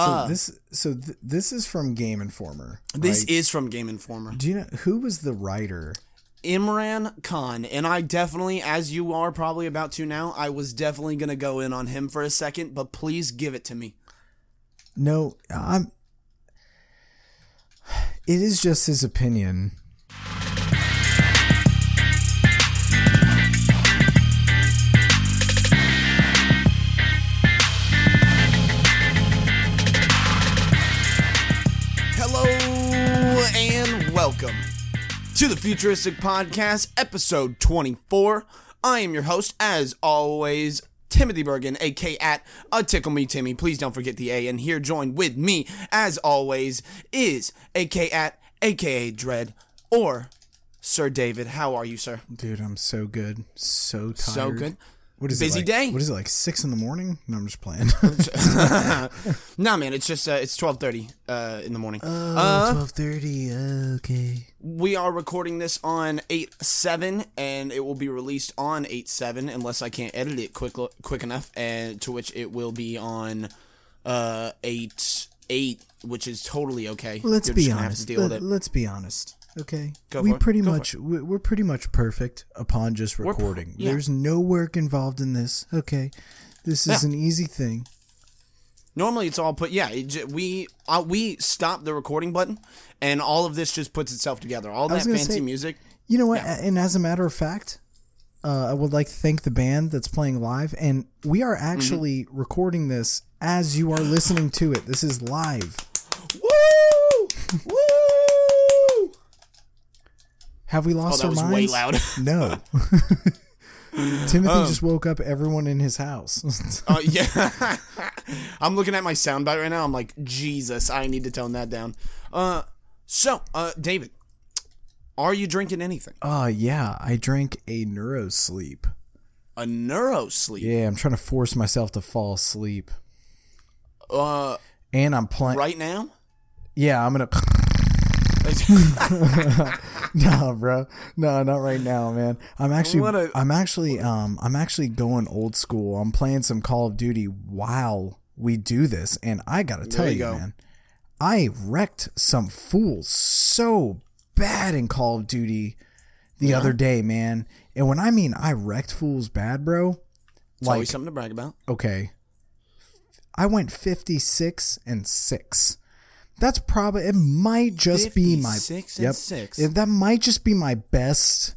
So uh, this so th- this is from Game Informer. This right? is from Game Informer. Do you know who was the writer? Imran Khan, and I definitely, as you are probably about to now, I was definitely gonna go in on him for a second, but please give it to me. No, I'm. It is just his opinion. To the Futuristic Podcast, episode 24. I am your host, as always, Timothy Bergen, aka at a Tickle Me Timmy. Please don't forget the A. And here, joined with me, as always, is aka at aka Dread or Sir David. How are you, sir? Dude, I'm so good, so tired. So good. What is Busy it like, day? What is it like? Six in the morning? No, I'm just playing. Nah, man, it's just uh, it's twelve thirty uh, in the morning. Uh, 12:30. Okay. We are recording this on 8 7, and it will be released on 8 7 unless I can't edit it quick quick enough, and to which it will be on uh, 8 8, which is totally okay. Let's You're be gonna have honest. to deal with it. let's be honest. Okay. Go we pretty Go much we- we're pretty much perfect upon just recording. yeah. There's no work involved in this. Okay. This is Yeah. an easy thing. Normally, it's all put. Yeah, it, we uh, we stop the recording button, and all of this just puts itself together. All that fancy say- music. You know what? And as a matter of fact, uh, I would like to thank the band that's playing live, and we are actually Mm-hmm. recording this as you are listening to it. This is live. Have we Oh, lost that our was way minds? loud. No. Timothy Um, just woke up everyone in his house. Uh, yeah, I'm looking at my soundbite right now. I'm like, Jesus, I need to tone that down. Uh, so, uh, David, are you drinking anything? Oh yeah, I drank a neurosleep. A neurosleep. Yeah, I'm trying to force myself to fall asleep, Uh, and I'm playing. right now. Yeah, I'm gonna. no, bro. No, not right now, man. I'm actually. I'm actually. Um. I'm actually going old school. I'm playing some Call of Duty while we do this, and I gotta tell you you, go. man. I wrecked some fools so bad in Call of Duty the other day, man. And when I mean I wrecked fools bad, bro, It's like always something to brag about. okay. I went 56 and 6. That's probably it might just be my 56 and six. It- that might just be my best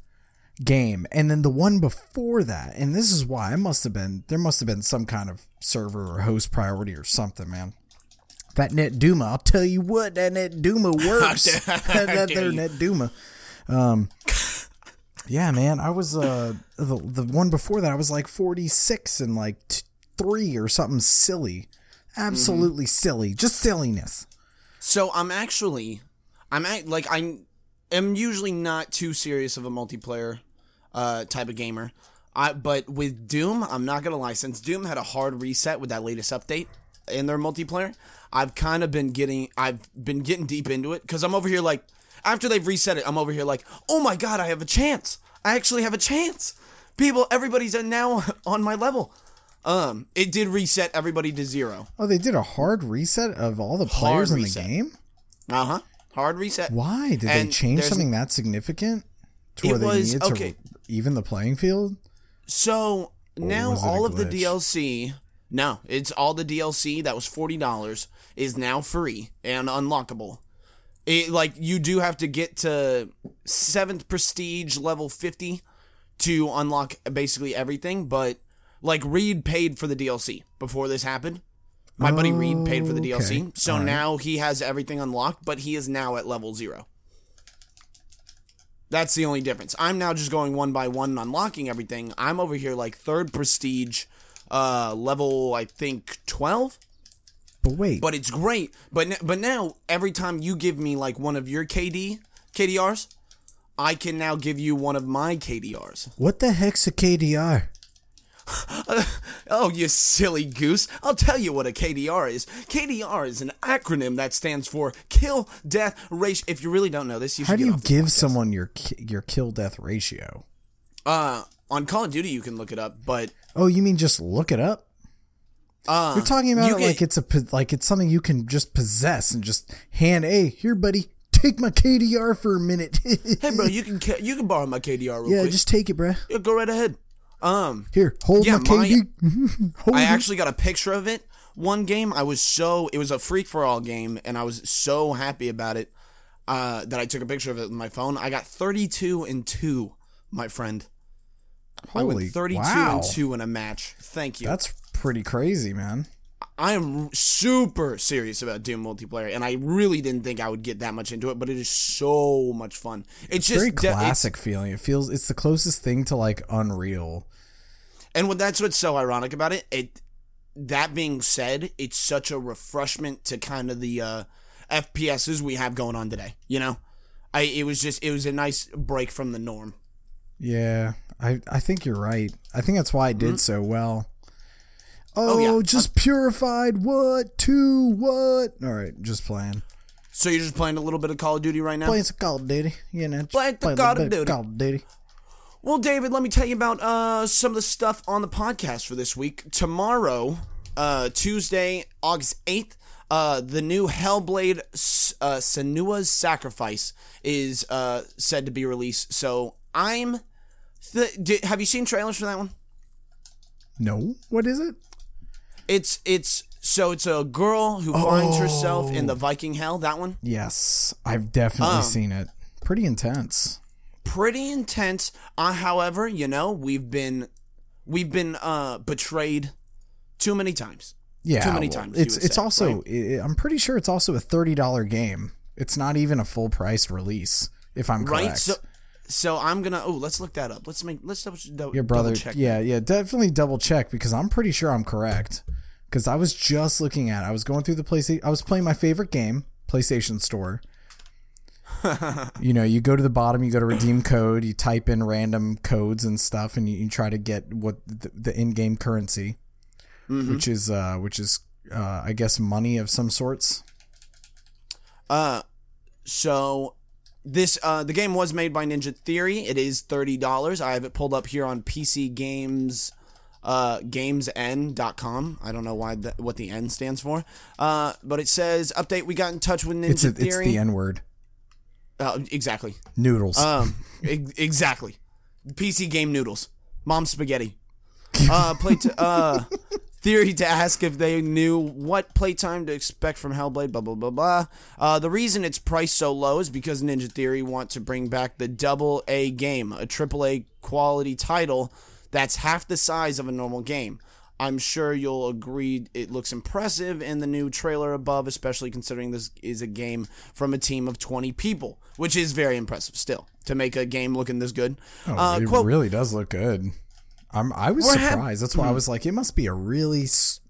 game. And then the one before that, and this is why I must have been there must have been some kind of server or host priority or something, man. That Netduma, I'll tell you what, that Netduma works. that there. Netduma. Um yeah, man. I was uh the the one before that I was like 46 and like t- 3 or something silly. Absolutely silly. Just silliness. So I'm actually, I'm at, like I am usually not too serious of a multiplayer uh, type of gamer. I but with Doom, I'm not gonna lie. Since Doom had a hard reset with that latest update in their multiplayer, I've kind of been getting, I've been getting deep into it because I'm over here like after they've reset it, I'm over here like, oh my god, I have a chance. I actually have a chance. People, everybody's now on my level. Um, it did reset everybody to zero. Oh, they did a hard reset of all the players in reset. the game? Uh huh. Hard reset. Why? Did they change something that significant to where they was- needed okay. to even the playing field? So now it a all of the? DLC, no, it's all the DLC that was forty dollars is now free and unlockable. It like you do have to get to seventh prestige level fifty to unlock basically everything, but like Reed paid for the DLC before this happened. My buddy Reed paid for the DLC, Okay. so Alright. now he has everything unlocked, but he is now at level zero. That's the only difference. I'm now just going one by one and unlocking everything. I'm over here like third prestige, uh, level I think twelve. But wait, But it's great. But but now every time you give me like one of your KD KDRs, I can now give you one of my KDRs. what the heck's a KDR? Oh, you silly goose. I'll tell you what a KDR is. KDR is an acronym that stands for Kill Death Ratio. If you really don't know this, you should How do get you give podcast. someone your your kill death ratio? Uh, on Call of Duty, you can look it up, but Oh, you mean just look it up? Uh, You're talking about you it can- like it's a like it's something you can just possess and just hand. Hey, here, buddy, take my KDR for a minute. Hey, bro, you can you can borrow my KDR real yeah, quick. just take it, bro. Yeah, go right ahead. Um, Here, hold Yeah, my KD. hold I it. actually got a picture of it. One game, I was so it was a freak for all game, and I was so happy about it uh, that I took a picture of it with my phone. I got thirty two and two, my friend. I went thirty two wow. and two in a match. Thank you. That's pretty crazy, man. I am super serious about doing multiplayer, and I really didn't think I would get that much into it, but it is so much fun. It's, just Very de- it's- classic feeling. It feels it's the closest thing to like Unreal. And what that's what's so ironic about it. It that being said, it's such a refreshment to kind of the uh, FPSs we have going on today. You know, I it was just it was a nice break from the norm. Yeah, I I think you're right. I think that's why I did so well. Oh, Mm-hmm. yeah. just purified. What? Two? What? All right, just playing. So you're just playing a little bit of Call of Duty right now. Playing some Call of Duty. You know, Playing the play Call of Duty. Call of Duty. Well, David, let me tell you about uh, some of the stuff on the podcast for this week. Tomorrow, uh, Tuesday, August 8th, uh, the new Hellblade uh, Senua's Sacrifice is uh, said to be released. So I'm. Th- di- have you seen trailers for that one? No, what is it? It's it's so it's a girl who finds herself in Oh. the Viking hell. That one Yes, I've definitely Um, seen it. Pretty intense. pretty intense. Uh, however, you know we've been we've been uh, betrayed too many times. Yeah, too many well, times, It's it's say, also i I'm pretty sure it's also a thirty dollar game. It's not even a full price release, if I'm correct. right? So, so I'm gonna. Oh, let's look that up. Let's make. Let's double, double, Your brother, double check. yeah, yeah, definitely double check because I'm pretty sure I'm correct. Because I was just looking at, it. I was going through the PlayStation, I was playing my favorite game, PlayStation Store. you know, you go to the bottom, you go to redeem code, you type in random codes and stuff, and you, you try to get what the, the in-game currency, Mm-hmm. which is, uh, which is, uh, I guess, money of some sorts. Uh, so this uh the game was made by Ninja Theory. It is thirty dollars. I have it pulled up here on PC Games. Uh, gamesn.com. I don't know why that what the N stands for. Uh, but it says update. We got in touch with Ninja It's a, it's the N word. uh, exactly. Noodles. Um, ex- exactly. PC game noodles, mom spaghetti. Uh, play to uh, theory to ask if they knew what playtime to expect from Hellblade. Blah blah blah blah. Uh, the reason it's priced so low is because Ninja Theory want to bring back the double A game, a triple A quality title that's half the size of a normal game. I'm sure you'll agree it looks impressive in the new trailer above, especially considering this is a game from a team of 20 people, which is very impressive still to make a game looking this good. Oh, uh, it quote, really does look good. I'm I was We're surprised. That's why I was like, it must be a really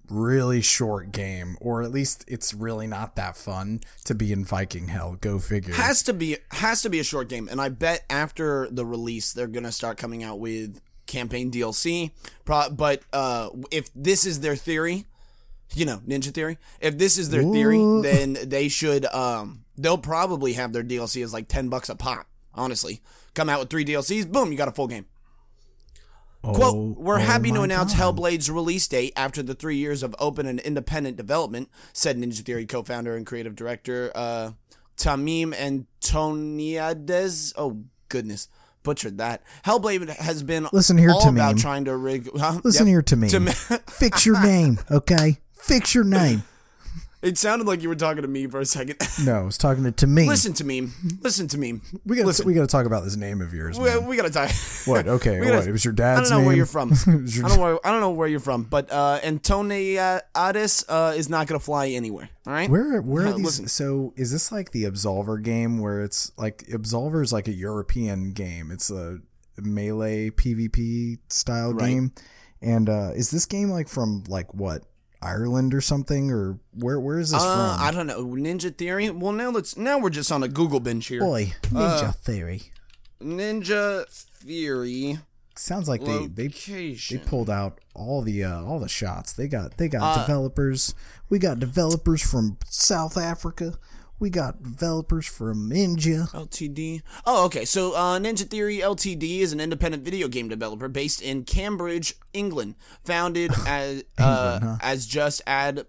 really short game, or at least it's really not that fun to be in Viking Hell. Go figure. has to be has to be a short game, and I bet after the release they're gonna start coming out with campaign DLC. Pro- but uh, if this is their theory, you know, Ninja Theory. If this is their theory, then they should. Um, they'll probably have their DLC as like ten bucks a pop. Honestly, come out with three DLCs, boom, you got a full game. Oh, Quote, we're oh happy to announce God. Hellblade's release date after the three years of open and independent development, said Ninja Theory co founder and creative director uh, Tameem Antoniades. Oh, goodness. Butchered that. Hellblade has been Listen here, all about Tameem. trying to rig. Huh? Listen Yep. here to me. Tam- Fix your name, okay? Fix your name. it sounded like you were talking to me for a second. No, I was talking to, to me. Listen to me. Listen to me. we got listen. we got to talk about this name of yours. We, we gotta talk. What? Okay, gotta- what? It was your dad's. I don't know name. where you're from. Your I don't know where I don't know where you're from, but uh, Antoniades uh, is not gonna fly anywhere. All right. Where where Uh, are these? listen. So is this like the Absolver game where it's like Absolver is like a European game? It's a melee PvP style Right. game, and uh, is this game like from like what Ireland or something or where where is this Uh, from? I don't know. Ninja Theory. Well, now let's. Now we're just on a Google bench here. Boy, Ninja uh, Theory Ninja Theory sounds like they they they pulled out all the uh, all the shots. They got they got Uh, developers. We got developers from South Africa. We got developers from Ninja. LTD. Oh, okay. So uh, Ninja Theory Ltd is an independent video game developer based in Cambridge, England. Founded as uh, as just ad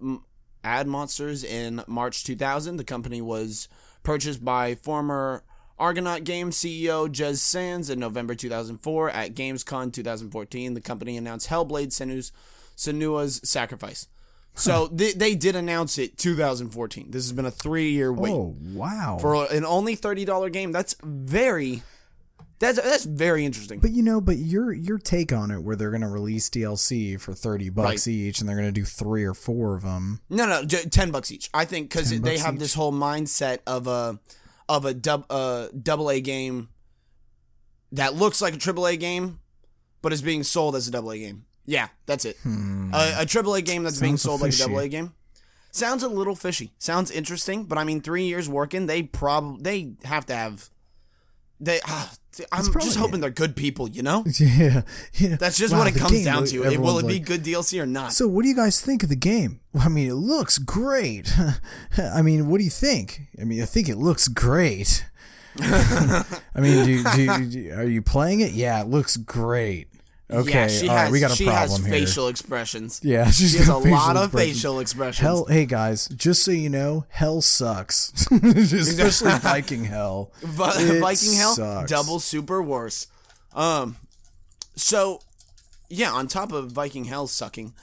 ad monsters in March 2000. The company was purchased by former Argonaut Games CEO Jez Sands in November 2004 at Gamescom 2014. The company announced Hellblade: Senua's, Senua's Sacrifice. So they, they did announce it 2014. This has been a three year wait Oh wow! for an only thirty dollar game. That's very that's that's very interesting. but you know, but your your take on it, where they're gonna release DLC for thirty bucks Right. each, and they're gonna do three or four of them. no, no, ten bucks each. I think because they have each? this whole mindset of a of a dub uh, double A game that looks like a triple A game, but is being sold as a double A game. Yeah, that's it. A, a triple A game that's being Hmm. Sounds sold like a fishy. double A game. Sounds a little fishy. Sounds interesting, but I mean, three years working, they probably they have to have. They, ah, I'm just hoping they're good people, you know. Yeah, yeah. That's just Wow, what it comes game, down to. It, will it be like, good DLC or not? So, what do you guys think of the game? I mean, it looks great. I mean, what do you think? I mean, I think it looks great. I mean, do, do, do- are you playing it? Yeah, it looks great. Okay, yeah, she all has. right, we got a she problem has here. facial expressions. yeah, she's She has a lot of facial expressions. Hell, hey guys, just so you know, hell sucks, especially Viking hell. Vi- Viking Hell, sucks. double super worse. Um, so yeah, on top of Viking Hell sucking,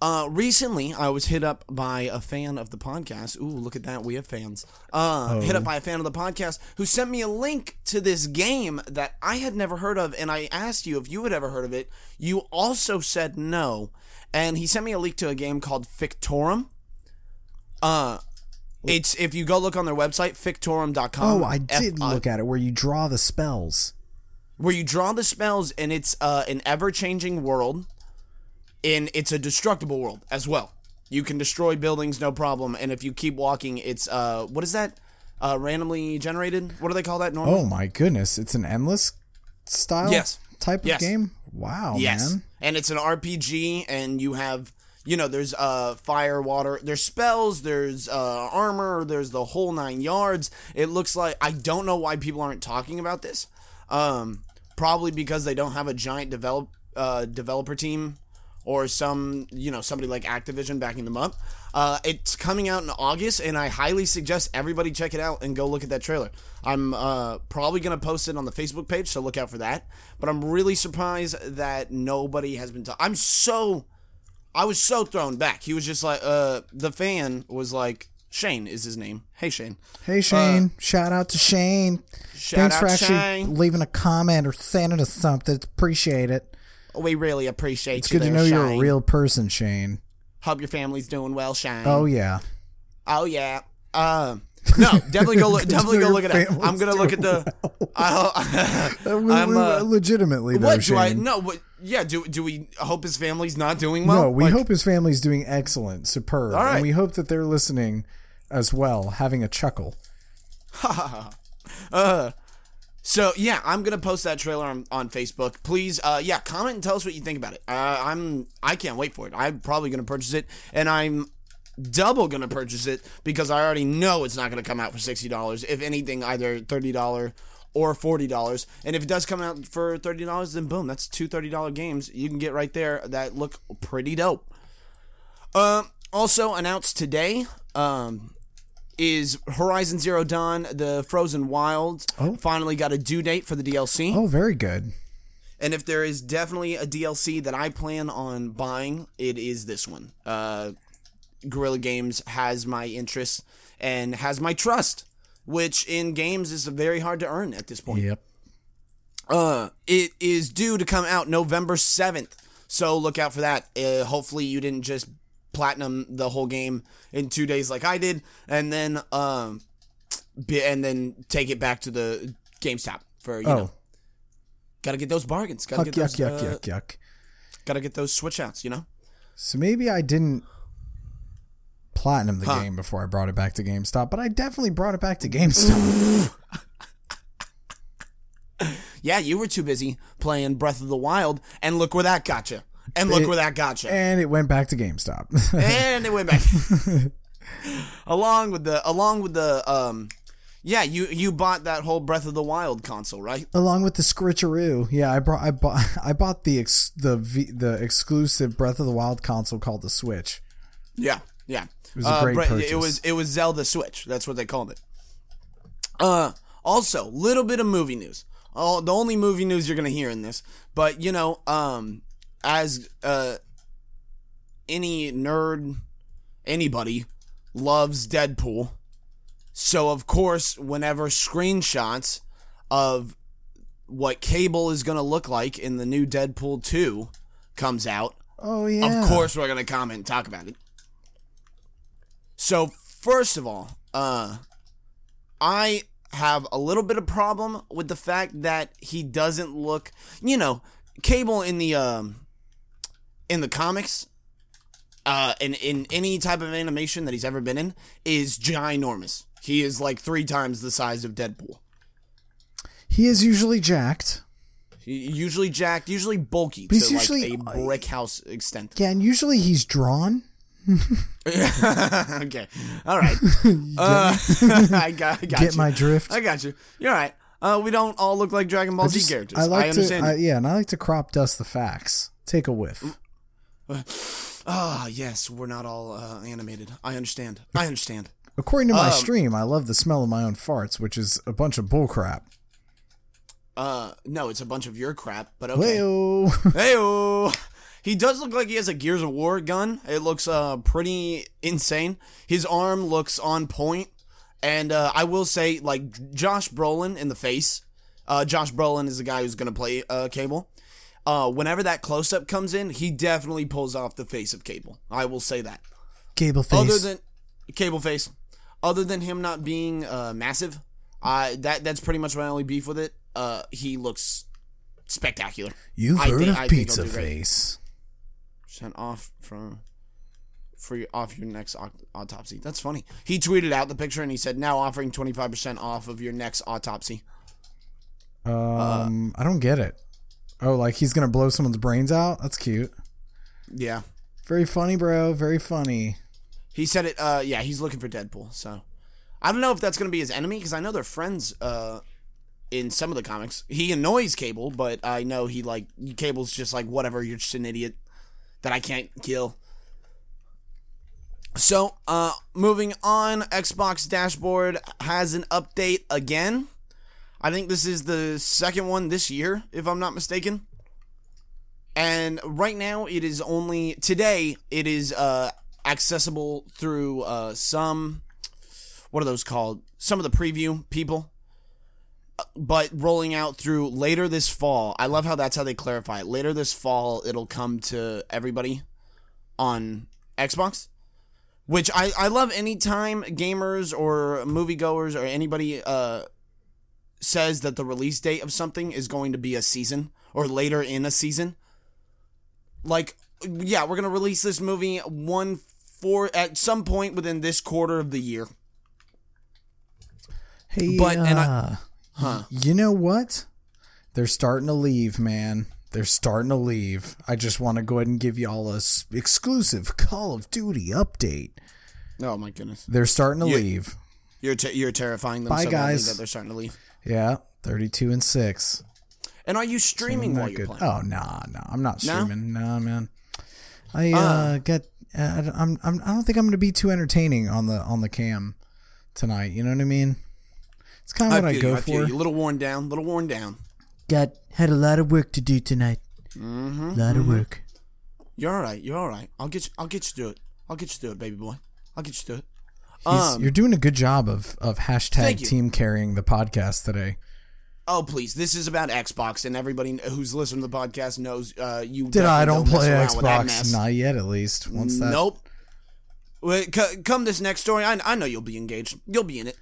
uh, recently I was hit up by a fan of the podcast. Ooh, look at that, we have fans. Uh, hit Oh. up by a fan of the podcast who sent me a link to this game that I had never heard of, and I asked you if you had ever heard of it. You also said no, and he sent me a link to a game called Fictorum. Uh. It's if you go look on their website, fictorum.com. Oh, I did F- look at it where you draw the spells. where you draw the spells and it's uh, an ever-changing world and it's a destructible world as well. You can destroy buildings no problem. And if you keep walking it's uh what is that? Uh randomly generated? What do they call that normally? Oh my goodness, it's an endless style Yes. type of Yes. game. Wow, yes. man. and it's an rpg and you have you know there's uh fire water there's spells there's uh armor there's the whole nine yards. It looks like i don't know why people aren't talking about this. Um probably because they don't have a giant develop uh developer team or some you know somebody like activision backing them up uh it's coming out in august and i highly suggest everybody check it out and go look at that trailer i'm uh probably gonna post it on the facebook page so look out for that but i'm really surprised that nobody has been ta- i'm so I was so thrown back. He was just like, uh, the fan was like, Shane is his name. Hey, Shane. Hey Shane, shout out to Shane. Uh, Shout Thanks out for actually Shane. leaving a comment or sending us something. Appreciate it. We really appreciate It's you good to there, know you're a real person, Shane. Hope your family's doing well, Shane. Oh yeah. Oh yeah. Uh, no, definitely go look. definitely go look at it. I'm gonna look at the. I, I'm, uh, legitimately though, what do I? Shane. No, what? Yeah. Do do we hope his family's not doing well? no, we Like, hope his family's doing excellent, superb, All right. and we hope that they're listening as well, having a chuckle. So yeah, I'm gonna post that trailer on, on Facebook. Please, uh, yeah, comment and tell us what you think about it. Uh, I'm I can't wait for it. I'm probably gonna purchase it, and I'm double gonna purchase it because I already know it's not gonna come out for sixty dollars. If anything, either thirty dollar or forty dollars. And if it does come out for thirty dollars, then boom, that's two thirty dollar games you can get right there that look pretty dope. Um, also announced today, um, is Horizon Zero Dawn: The Frozen Wilds. Oh. Finally got a due date for the DLC. Oh, very good. And if there is definitely a DLC that I plan on buying, it is this one. Uh, Guerrilla Games has my interest and has my trust, which in games is very hard to earn at this point. Yep. Uh, it is due to come out November 7th. So look out for that. Uh, hopefully you didn't just platinum the whole game in 2 days like I did and then um and then take it back to the GameStop for, you Oh. know. Got to get those bargains. Got to Yuck, get those yuck, uh, yuck, yuck. Got to get those switch outs, you know? So maybe I didn't platinum the Huh. game before I brought it back to GameStop, but I definitely brought it back to GameStop. Yeah, you were too busy playing Breath of the Wild and look where that got you. And look It- where that got you. and it went back to GameStop. and it went back. along with the along with the um yeah, you you bought that whole Breath of the Wild console, right? Along with the Scritcheroo, yeah, I brought I bought I bought the ex, the v, the exclusive Breath of the Wild console called the Switch. Yeah, yeah. It was a great Bre- purchase. It was it was Zelda Switch. That's what they called it. Uh, also, little bit of movie news. Oh, the only movie news you're gonna hear in this, but you know, um, as uh, any nerd, anybody loves Deadpool. So of course, whenever screenshots of what Cable is gonna look like in the new Deadpool two comes out, Oh yeah. of course, we're gonna comment and talk about it. So first of all, uh, I have a little bit of problem with the fact that he doesn't look. You know, Cable in the um, in the comics, uh, in in any type of animation that he's ever been in is ginormous. He is like three times the size of Deadpool. He is usually jacked. He- Usually jacked, usually bulky to he's like usually- a brick house extent. Yeah, and usually he's drawn. okay. All right. Uh, I got, I got Get you. my drift? I got you. You're right. Uh, we don't all look like Dragon Ball Z Just- characters. I I, like to, understand. I, yeah, and I like to crop dust the facts. Take a whiff. Ah, yes, we're not all uh, animated. I understand. I understand. According to my Um, stream, I love the smell of my own farts, which is a bunch of bullcrap. Uh, no, it's a bunch of your crap, but okay. Heyo. Heyo. He does look like he has a Gears of War gun. It looks uh pretty insane. His arm looks on point, and uh, I will say, like Josh Brolin in the face. Uh, Josh Brolin is the guy who's gonna play uh, Cable. Uh, whenever that close up comes in, he definitely pulls off the face of Cable. I will say that. Cable face. Other than Cable face, other than him not being uh, massive, I that that's pretty much my only beef with it. Uh, he looks spectacular. You've I heard think- of I pizza face. Sent off from for your, off your next autopsy. That's funny. He tweeted out the picture and he said, "Now offering twenty five percent off of your next autopsy." Um, I don't get it. Oh, like he's gonna blow someone's brains out? That's cute. Yeah, Very funny, bro. Very funny. he said it. Uh, yeah, he's looking for Deadpool. So I don't know if that's gonna be his enemy because I know they're friends. Uh, in some of the comics, he annoys Cable, but I know he like Cable's just like whatever. You're just an idiot that I can't kill. So, uh, moving on, Xbox dashboard has an update again. I think this is the second one this year, if I'm not mistaken. And right now, it is only today. It is uh, accessible through uh, some. What are those called? Some of the preview people. But rolling out through later this fall. I love how that's how they clarify it. Later this fall, it'll come to everybody on Xbox. Which I, I love anytime gamers or moviegoers or anybody uh, says that the release date of something is going to be a season or later in a season. Like, yeah, we're gonna release this movie one for at some point within this quarter of the year. Hey, But- and I- uh, Huh. you know what? They're starting to leave, man. They're starting to leave. I just want to go ahead and give y'all a s- exclusive Call of Duty update. Oh my goodness, They're starting to You- leave. you're te- you're terrifying them Bye, so guys. that they're starting to leave. Yeah, thirty-two and six. And are you streaming Not while you're good. playing? Oh nah, nah. I'm not No? streaming. Nah, man. I uh, get. Uh, I'm, I'm. I don't think I'm going to be too entertaining on the on the cam tonight. You know what I mean? It's kind of what I, feel go you, I for. you. A little worn down, a little worn down. Got had a lot of work to do tonight. Mm-hmm, lot of work. You're all right. You're all right. I'll get you. I'll get you through it. I'll get you through it, baby boy. I'll get you through it. Um, you're doing a good job of of hashtag team carrying the podcast today. Oh please! This is about Xbox, and everybody who's listening to the podcast knows uh, you. Did I definitely don't play mess around with that Xbox? Not yet, at least. Once that. Nope. Wait, c- come this next story. I, I know you'll be engaged. You'll be in it.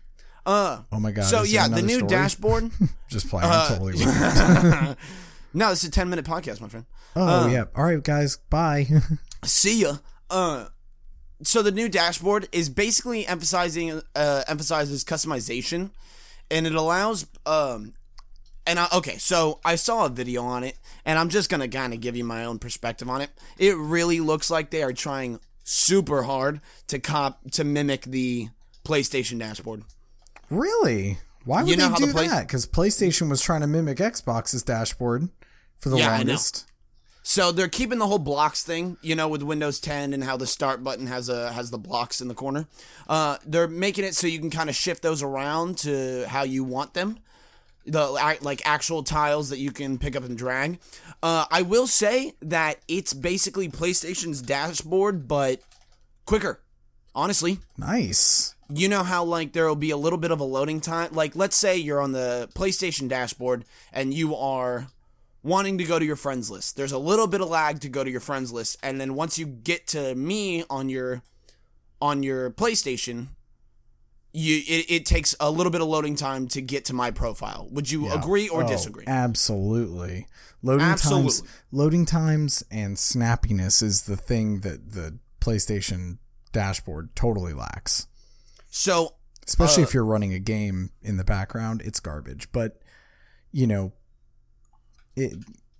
Uh, Oh my god. so yeah, the new story? dashboard. Just playing. Uh, totally. no, this is a ten minute podcast, my friend. Oh yeah. All right, guys. Bye. See ya. Uh, so the new dashboard is basically emphasizing uh, emphasizes customization, and it allows um, and I, okay, so I saw a video on it, and I'm just gonna kind of give you my own perspective on it. It really looks like they are trying super hard to cop to mimic the PlayStation dashboard. Really? Why would You know they how do the Play- that? Because PlayStation was trying to mimic Xbox's dashboard for the Yeah, I know. longest. So they're keeping the whole blocks thing, you know, with Windows 10 and how the start button has a has the blocks in the corner. Uh, they're making it so you can kind of shift those around to how you want them. The like actual tiles that you can pick up and drag. Uh, I will say that it's basically PlayStation's dashboard, but quicker. Honestly, Nice. you know how like there will be a little bit of a loading time like let's say you're on the playstation dashboard and you are wanting to go to your friends list there's a little bit of lag to go to your friends list and then once you get to me on your on your playstation you it, it takes a little bit of loading time to get to my profile would you agree or Oh, disagree Absolutely. Loading times Absolutely. loading times and snappiness is the thing that the PlayStation dashboard totally lacks. so Especially Uh, if you're running a game in the background, it's garbage. But you know, it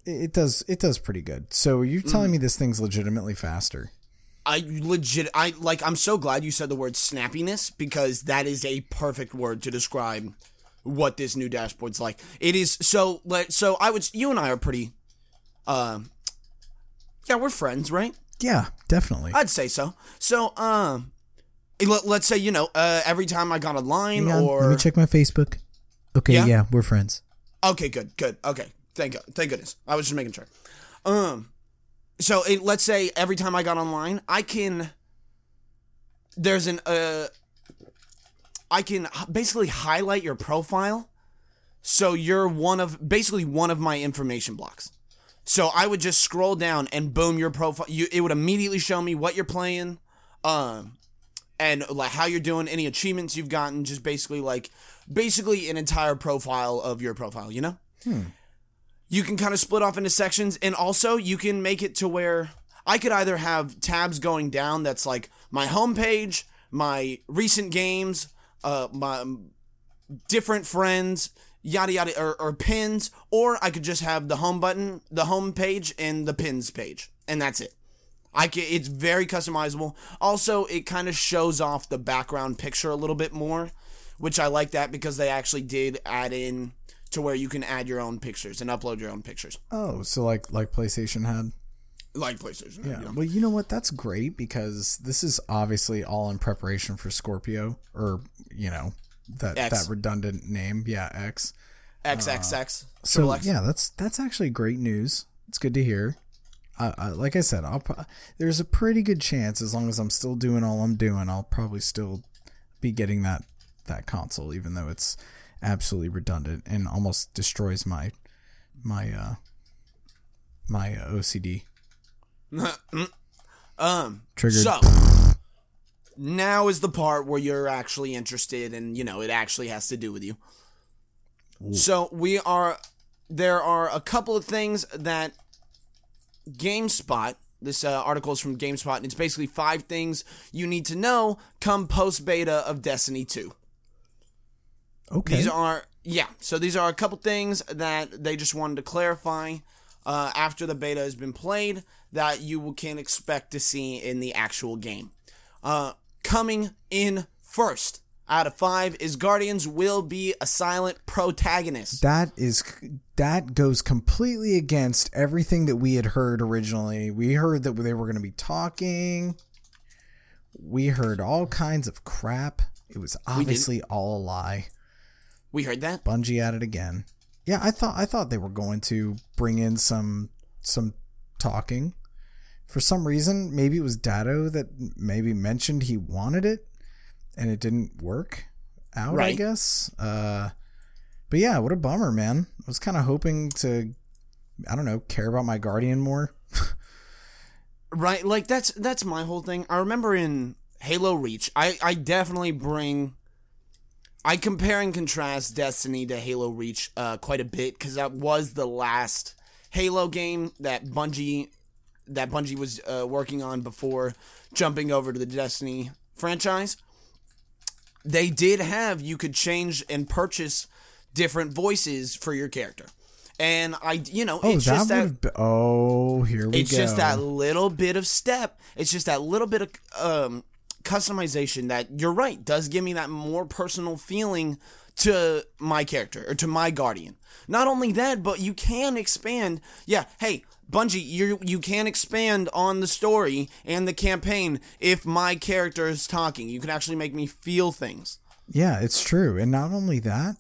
it does it does pretty good. So you're Mm. telling me this thing's legitimately faster? I legit I like I'm so glad you said the word snappiness because that is a perfect word to describe what this new dashboard's like. It is so let so I would you and I are pretty um yeah, we're friends, right? Yeah, definitely. I'd say so. So um let, let's say you know uh, every time I got online on, or let me check my Facebook. Okay, Yeah? yeah, we're friends. Okay, good, good. Okay, thank God, thank goodness. I was just making sure. Um, so it, let's say every time I got online, I can. There's an uh, I can basically highlight your profile, so you're one of basically one of my information blocks. So I would just scroll down and boom, your profile. You it would immediately show me what you're playing, um, and like how you're doing, any achievements you've gotten, just basically like basically an entire profile of your profile. You know, you can kind of split off into sections, and also you can make it to where I could either have tabs going down that's like my homepage, my recent games, uh, my different friends, yada yada, or, or pins, or I could just have the home button, the home page, and the pins page, and that's it. I can, it's very customizable. Also, it kind of shows off the background picture a little bit more, which I like that because they actually did add in to where you can add your own pictures and upload your own pictures, Oh, so like like PlayStation had. like PlayStation. Yeah. you know? Well, you know what? That's great because this is obviously all in preparation for Scorpio, or you know that X. that redundant name. Yeah, X. XXX. So Triple X. yeah, that's that's actually great news. It's good to hear. Uh, uh, like I said, I'll pro- there's a pretty good chance as long as I'm still doing all I'm doing, I'll probably still be getting that that console, even though it's absolutely redundant and almost destroys my my uh my uh, OCD. Um. Triggered. So now is the part where you're actually interested, and you know it actually has to do with you. So we are. There are a couple of things that GameSpot. This uh, article is from GameSpot, and it's basically five things you need to know come post beta of Destiny 2. Okay. These are yeah. So these are a couple things that they just wanted to clarify uh, after the beta has been played that you can expect to see in the actual game. Uh, coming in first out of five is Guardians will be a silent protagonist. that is that goes completely against everything that we had heard originally. We heard that they were going to be talking. We heard all kinds of crap. It was obviously all a lie. We heard that. Bungie at it again. Yeah, I thought I thought they were going to bring in some some talking. For some reason, maybe it was Datto that maybe mentioned he wanted it and it didn't work out, I guess. Uh but yeah, what a bummer, man. I was kind of hoping to I don't know, care about my guardian more. Right, like that's that's my whole thing. I remember in Halo Reach, I I definitely bring I compare and contrast Destiny to Halo Reach uh, quite a bit because that was the last Halo game that Bungie that Bungie was uh, working on before jumping over to the Destiny franchise. They did have you could change and purchase different voices for your character. And I, you know, Oh, it's that just that been. Oh, here we it's go. just that little bit of step. It's just that little bit of um, customization that you're right does give me that more personal feeling to my character or to my guardian. Not only that, but you can expand. Yeah, hey, Bungie, you you can expand on the story and the campaign if my character is talking. You can actually make me feel things. Yeah, it's true. And not only that,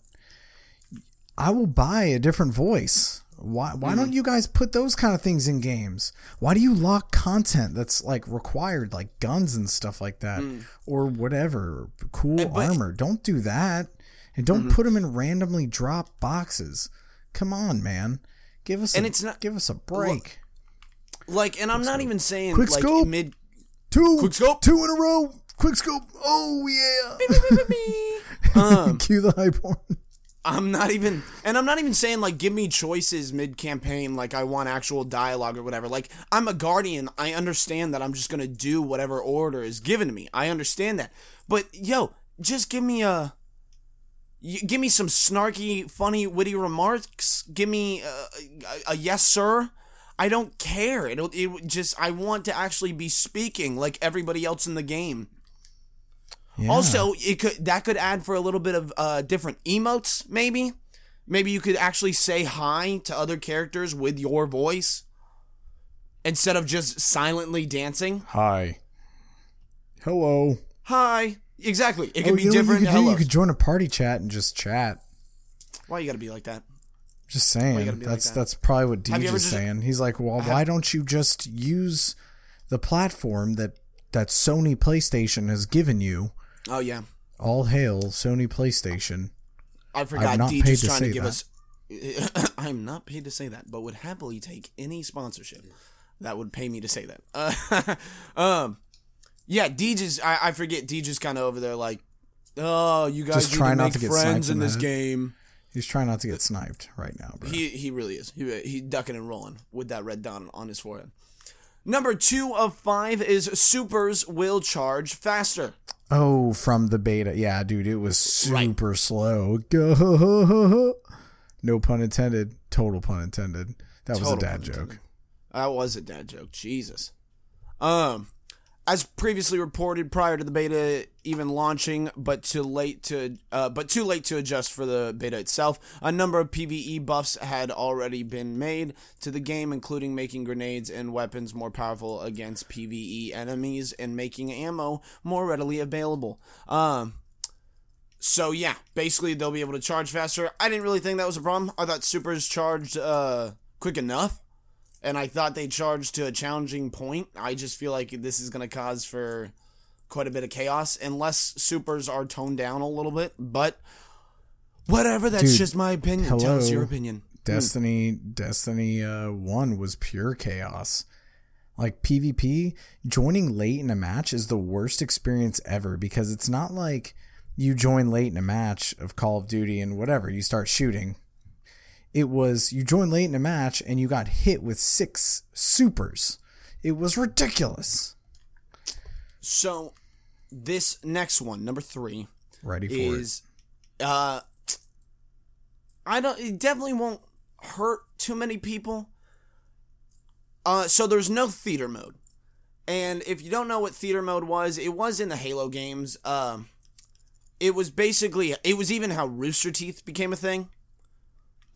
I will buy a different voice. Why why Mm-hmm. don't you guys put those kind of things in games? Why do you lock content that's like required like guns and stuff like that or whatever, cool Mm. but- armor? Don't do that. And don't Mm-hmm. put them in randomly drop boxes. Come on, man. Give us And a, it's not- give us a break. Like, and I'm not even saying Quick like scope. mid. two Quick scope. two in a row. Quick scope. Oh yeah. um, Cue the hype horn. I'm not even, and I'm not even saying like give me choices mid campaign, like I want actual dialogue or whatever. Like I'm a guardian, I understand that I'm just gonna do whatever order is given to me. I understand that, but yo, just give me a, give me some snarky, funny, witty remarks. Give me a, a, a yes sir. I don't care. It'll it just I want to actually be speaking like everybody else in the game. Yeah. Also, it could that could add for a little bit of uh, different emotes, maybe. Maybe you could actually say hi to other characters with your voice instead of just silently dancing. Hi. Hello. Hi. Exactly. It could Oh, be you know different. You could, do? you could join a party chat and just chat. Why you gotta be like that? Just saying. gotta like That's that? that's probably what Have Deej is saying. He's like, well, why don't you just use the platform that that Sony PlayStation has given you? Oh yeah, All hail Sony PlayStation. I forgot. not Deej paid is to trying to say give that. us. I'm not paid to say that, but would happily take any sponsorship that would pay me to say that. Uh, um, yeah, Deej is. I, I forget. Deej is kind of over there, like, oh, you guys Just need try to not make to get friends in in this game. He's trying not to get sniped right now, bro. He he really is. He he ducking and rolling with that red dot on his forehead. Number two of five is supers will charge faster. Oh, from the beta. Yeah, dude, it was Right. super slow. Go. No pun intended. Total pun intended. That was a dad joke. intended. That was a dad joke. Jesus. Um, as previously reported prior to the beta even launching, but too late to uh, but too late to adjust for the beta itself. A number of PVE buffs had already been made to the game, including making grenades and weapons more powerful against PVE enemies and making ammo more readily available. Um. So yeah, basically they'll be able to charge faster. I didn't really think that was a problem. I thought supers charged uh, quick enough and I thought they charged to a challenging point. I just feel like this is going to cause for quite a bit of chaos unless supers are toned down a little bit. But whatever, that's Dude, just my opinion. Tell us your opinion. Destiny Destiny uh, 1 was pure chaos. Like PvP, joining late in a match is the worst experience ever because it's not like you join late in a match of Call of Duty and whatever, you start shooting. It was you joined late in a match and you got hit with six supers. It was ridiculous. So this next one, number three, Ready for is uh I don't it definitely won't hurt too many people. Uh so there's no theater mode. And if you don't know what theater mode was, it was in the Halo games. Um it was basically it was even how Rooster Teeth became a thing.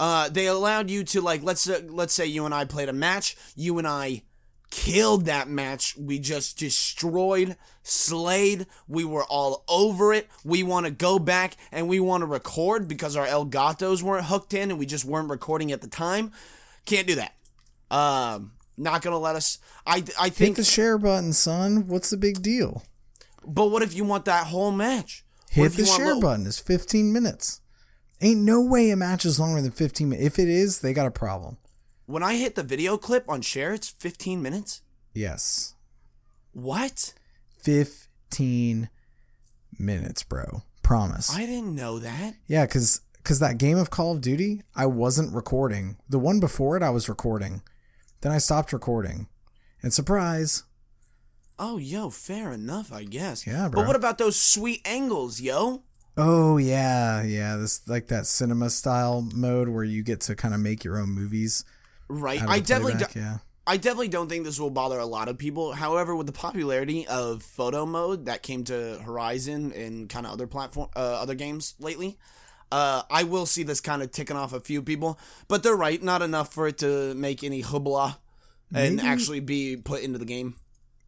Uh they allowed you to like let's uh, let's say you and I played a match, you and I killed that match. We just destroyed, slayed. We were all over it. We want to go back and we want to record because our Elgatos weren't hooked in and we just weren't recording at the time. Can't do that. Um, not gonna let us. I I Hit think. the share button, son. What's the big deal? but what if you want that whole match? What Hit if the share little- button. It's 15 minutes. Ain't no way a match is longer than 15 minutes. If it is, they got a problem. When I hit the video clip on share, it's 15 minutes. Yes. What? 15 minutes, bro. Promise. I didn't know that. yeah, cuz cuz that game of Call of Duty, I wasn't recording. The one before it I was recording. Then I stopped recording. And surprise, Oh, yo, fair enough, I guess. Yeah, bro. But what about those sweet angles, yo? Oh yeah, yeah. This like that cinema style mode where you get to kind of make your own movies. Right. I definitely playback, do- yeah. I definitely don't think this will bother a lot of people. However, with the popularity of photo mode that came to Horizon and kind of other platform, uh, other games lately, uh, I will see this kind of ticking off a few people. But they're right, not enough for it to make any hoopla and Maybe- actually be put into the game.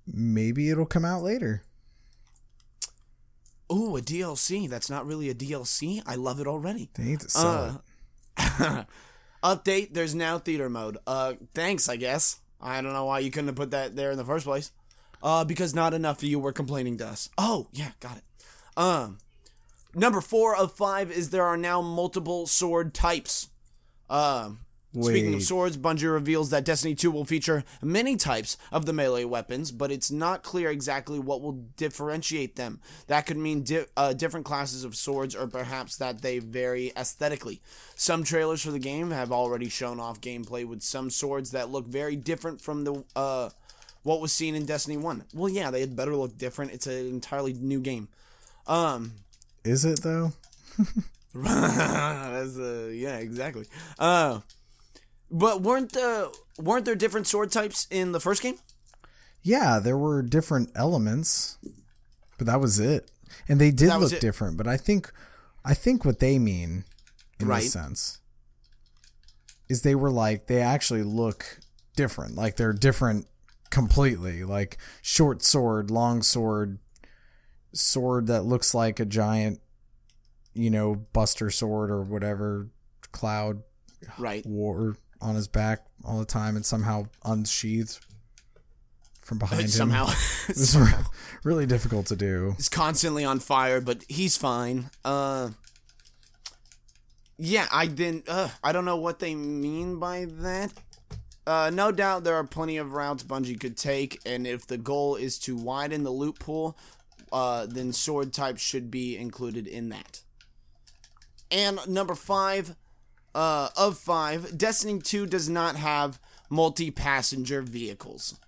Maybe it'll come out later. Ooh, a DLC. That's not really a DLC. I love it already. They need to sell Uh, it. Update, there's now theater mode. Uh thanks, I guess. I don't know why you couldn't have put that there in the first place. Uh because not enough of you were complaining to us. Oh, yeah, got it. Um number 4 of 5 is there are now multiple sword types. Um Speaking of swords, Bungie reveals that Destiny 2 will feature many types of the melee weapons, but it's not clear exactly what will differentiate them. That could mean di- uh, different classes of swords, or perhaps that they vary aesthetically. Some trailers for the game have already shown off gameplay with some swords that look very different from the uh, what was seen in Destiny 1. Well, yeah, they had better look different. It's an entirely new game. Um, Is it though? That's uh, yeah, exactly. Uh, but weren't the weren't there different sword types in the first game? Yeah, there were different elements, but that was it. And they did look it. different, but I think I think what they mean in Right. this sense is they were like they actually look different. Like they're different completely. Like short sword, long sword, sword that looks like a giant you know, buster sword or whatever, Cloud Right. wore on his back all the time and somehow unsheathed from behind him. Somehow, It's really difficult to do. he's constantly on fire, but he's fine. Uh, yeah, I didn't. Uh, I don't know what they mean by that. Uh, no doubt there are plenty of routes Bungie could take, and if the goal is to widen the loot pool, uh, then sword types should be included in that. And number five, uh, of five, Destiny 2 does not have multi passenger vehicles.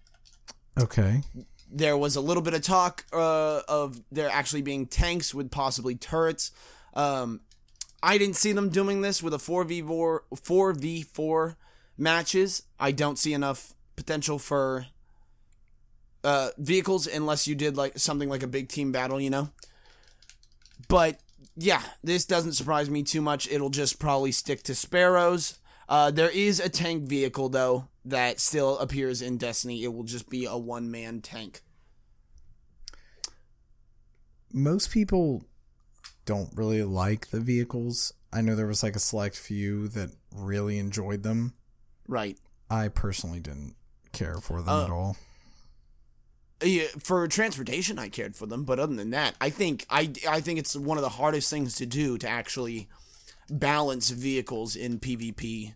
Okay. There was a little bit of talk uh, of there actually being tanks with possibly turrets. Um, I didn't see them doing this with a 4v4 4v4 matches. I don't see enough potential for uh, vehicles unless you did like something like a big team battle, you know. But yeah, this doesn't surprise me too much. It'll just probably stick to sparrows. Uh, there is a tank vehicle though that still appears in Destiny. It will just be a one man tank. Most people don't really like the vehicles. I know there was like a select few that really enjoyed them. Right. I personally didn't care for them Uh, at all. Yeah, for transportation, I cared for them, but other than that, I think I I think it's one of the hardest things to do to actually balance vehicles in PvP